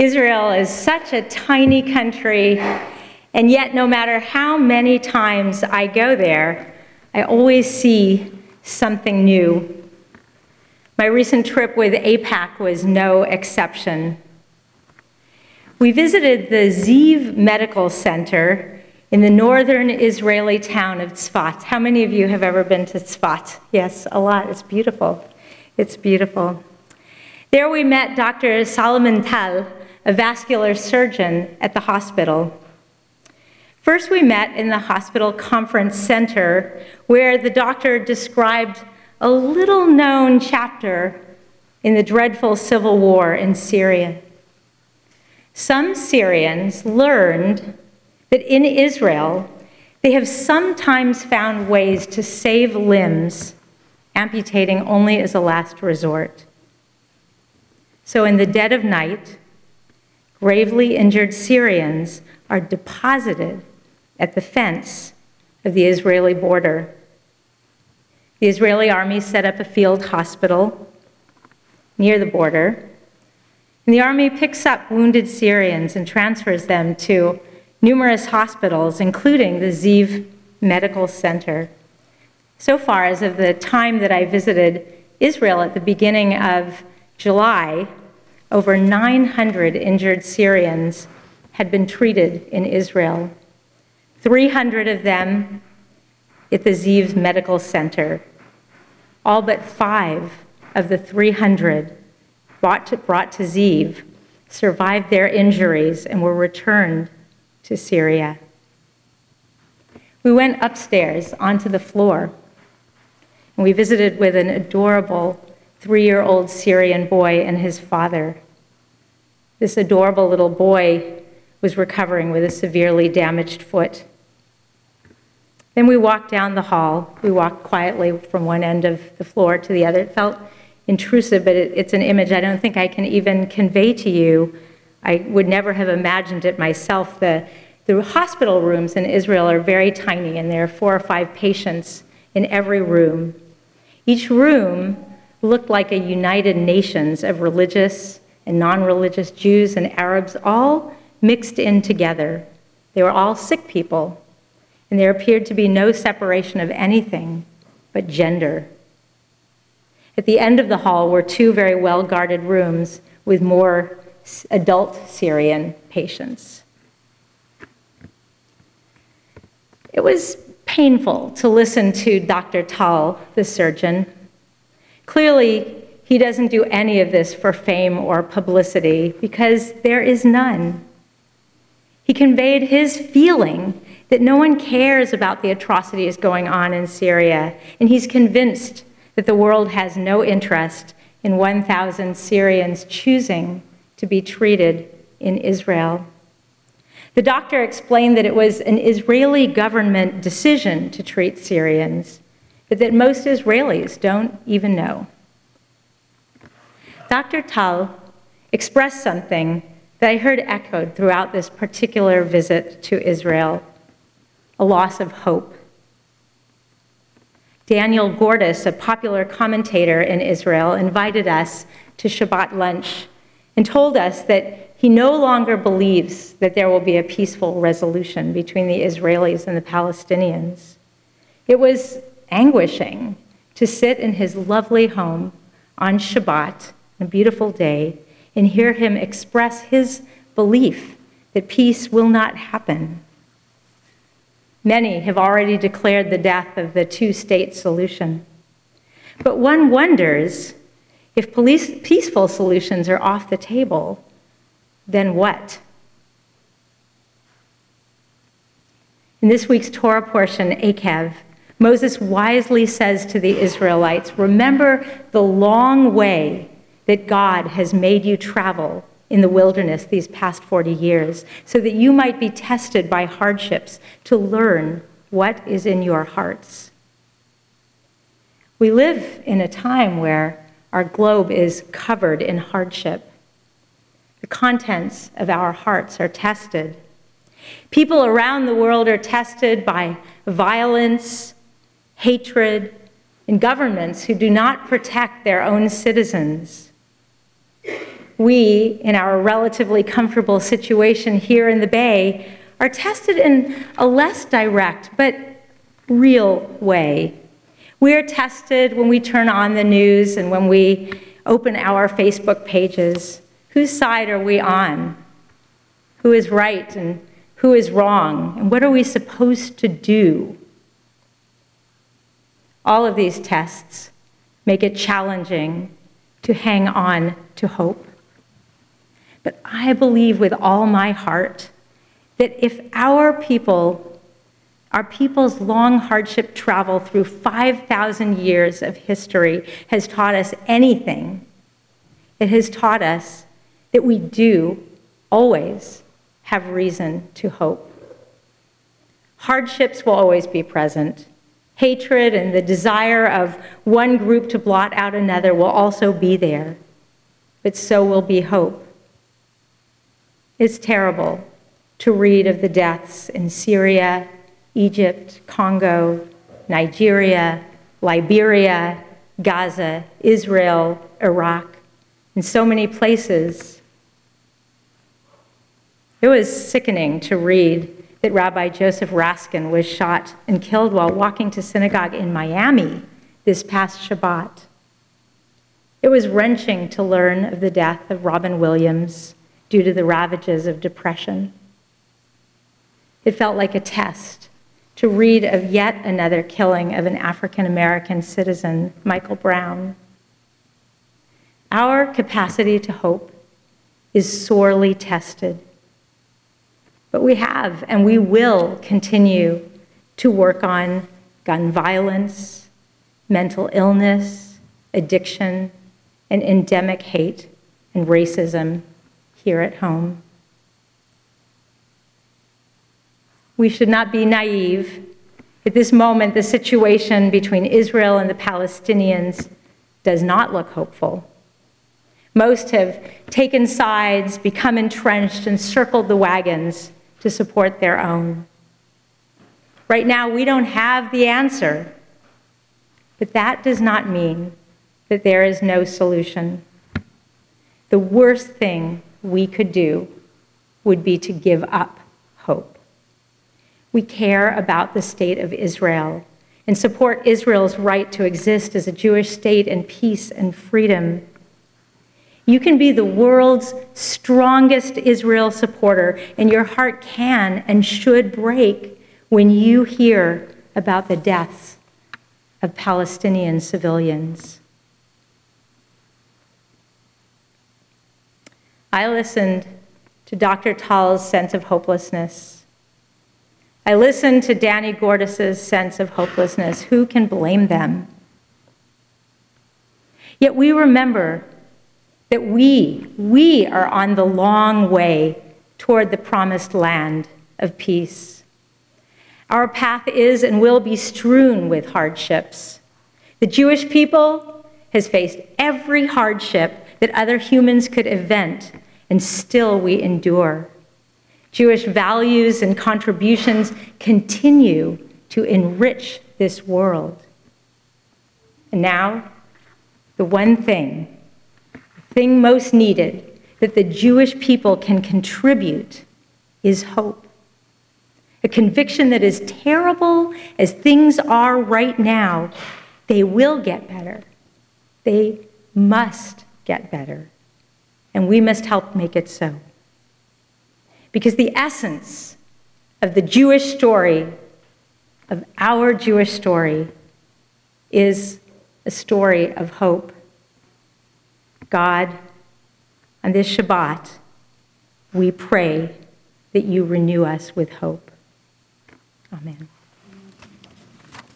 Israel is such a tiny country, and yet, no matter how many times I go there, I always see something new. My recent trip with AIPAC was no exception. We visited the Ziv Medical Center in the northern Israeli town of Tzfat. How many of you have ever been to Tzfat? Yes, a lot. It's beautiful. It's beautiful. There we met Dr. Solomon Tal, a vascular surgeon at the hospital. First, we met in the hospital conference center where the doctor described a little known chapter in the dreadful civil war in Syria. Some Syrians learned that in Israel, they have sometimes found ways to save limbs, amputating only as a last resort. So, in the dead of night, gravely injured Syrians are deposited at the fence of the Israeli border. The Israeli army set up a field hospital near the border, and the army picks up wounded Syrians and transfers them to numerous hospitals, including the Ziv Medical Center. So far, as of the time that I visited Israel at the beginning of July, over 900 injured Syrians had been treated in Israel. 300 of them at the Ziv Medical Center. All but five of the 300 brought to, brought to Ziv survived their injuries and were returned to Syria. We went upstairs onto the floor and we visited with an adorable three year old Syrian boy and his father. This adorable little boy was recovering with a severely damaged foot. Then we walked down the hall. We walked quietly from one end of the floor to the other. It felt intrusive, but it, it's an image I don't think I can even convey to you. I would never have imagined it myself. The, the hospital rooms in Israel are very tiny, and there are four or five patients in every room. Each room looked like a United Nations of religious and non religious Jews and Arabs, all mixed in together. They were all sick people, and there appeared to be no separation of anything but gender. At the end of the hall were two very well guarded rooms with more adult Syrian patients. It was painful to listen to Dr. Tal, the surgeon. Clearly, he doesn't do any of this for fame or publicity because there is none. He conveyed his feeling that no one cares about the atrocities going on in Syria, and he's convinced that the world has no interest in 1,000 Syrians choosing to be treated in Israel. The doctor explained that it was an Israeli government decision to treat Syrians, but that most Israelis don't even know. Dr. Tal expressed something that I heard echoed throughout this particular visit to Israel a loss of hope. Daniel Gordis, a popular commentator in Israel, invited us to Shabbat lunch and told us that he no longer believes that there will be a peaceful resolution between the Israelis and the Palestinians. It was anguishing to sit in his lovely home on Shabbat a beautiful day and hear him express his belief that peace will not happen. Many have already declared the death of the two state solution. But one wonders if police, peaceful solutions are off the table, then what? In this week's Torah portion, Eikev, Moses wisely says to the Israelites Remember the long way that God has made you travel in the wilderness these past 40 years, so that you might be tested by hardships to learn what is in your hearts. We live in a time where our globe is covered in hardship. The contents of our hearts are tested. People around the world are tested by violence, hatred, and governments who do not protect their own citizens. we, in our relatively comfortable situation here in the Bay, are tested in a less direct but real way. We are tested when we turn on the news and when we open our Facebook pages. Whose side are we on? Who is right and who is wrong? And what are we supposed to do? All of these tests make it challenging to hang on to hope. But I believe with all my heart that if our people, our people's long hardship travel through 5,000 years of history has taught us anything, it has taught us that we do always have reason to hope. Hardships will always be present. Hatred and the desire of one group to blot out another will also be there, but so will be hope. It's terrible to read of the deaths in Syria, Egypt, Congo, Nigeria, Liberia, Gaza, Israel, Iraq, and so many places. It was sickening to read that Rabbi Joseph Raskin was shot and killed while walking to synagogue in Miami this past Shabbat. It was wrenching to learn of the death of Robin Williams due to the ravages of depression. It felt like a test to read of yet another killing of an African American citizen, Michael Brown. Our capacity to hope is sorely tested. But we have and we will continue to work on gun violence, mental illness, addiction, and endemic hate and racism here at home. We should not be naive. At this moment, the situation between Israel and the Palestinians does not look hopeful. Most have taken sides, become entrenched, and circled the wagons to support their own. Right now, we don't have the answer, but that does not mean that there is no solution. The worst thing we could do would be to give up hope. We care about the state of Israel and support Israel's right to exist as a Jewish state in peace and freedom. You can be the world's strongest Israel supporter, and your heart can and should break when you hear about the deaths of Palestinian civilians. I listened to Dr. Tal's sense of hopelessness. I listened to Danny Gordis's sense of hopelessness. Who can blame them? Yet we remember that we, we are on the long way toward the promised land of peace. Our path is and will be strewn with hardships. The Jewish people has faced every hardship that other humans could event and still we endure. Jewish values and contributions continue to enrich this world. And now, the one thing, thing most needed that the Jewish people can contribute is hope. A conviction that as terrible as things are right now, they will get better. They must get better and we must help make it so. Because the essence of the Jewish story, of our Jewish story, is a story of hope. God, on this Shabbat, we pray that you renew us with hope. Amen.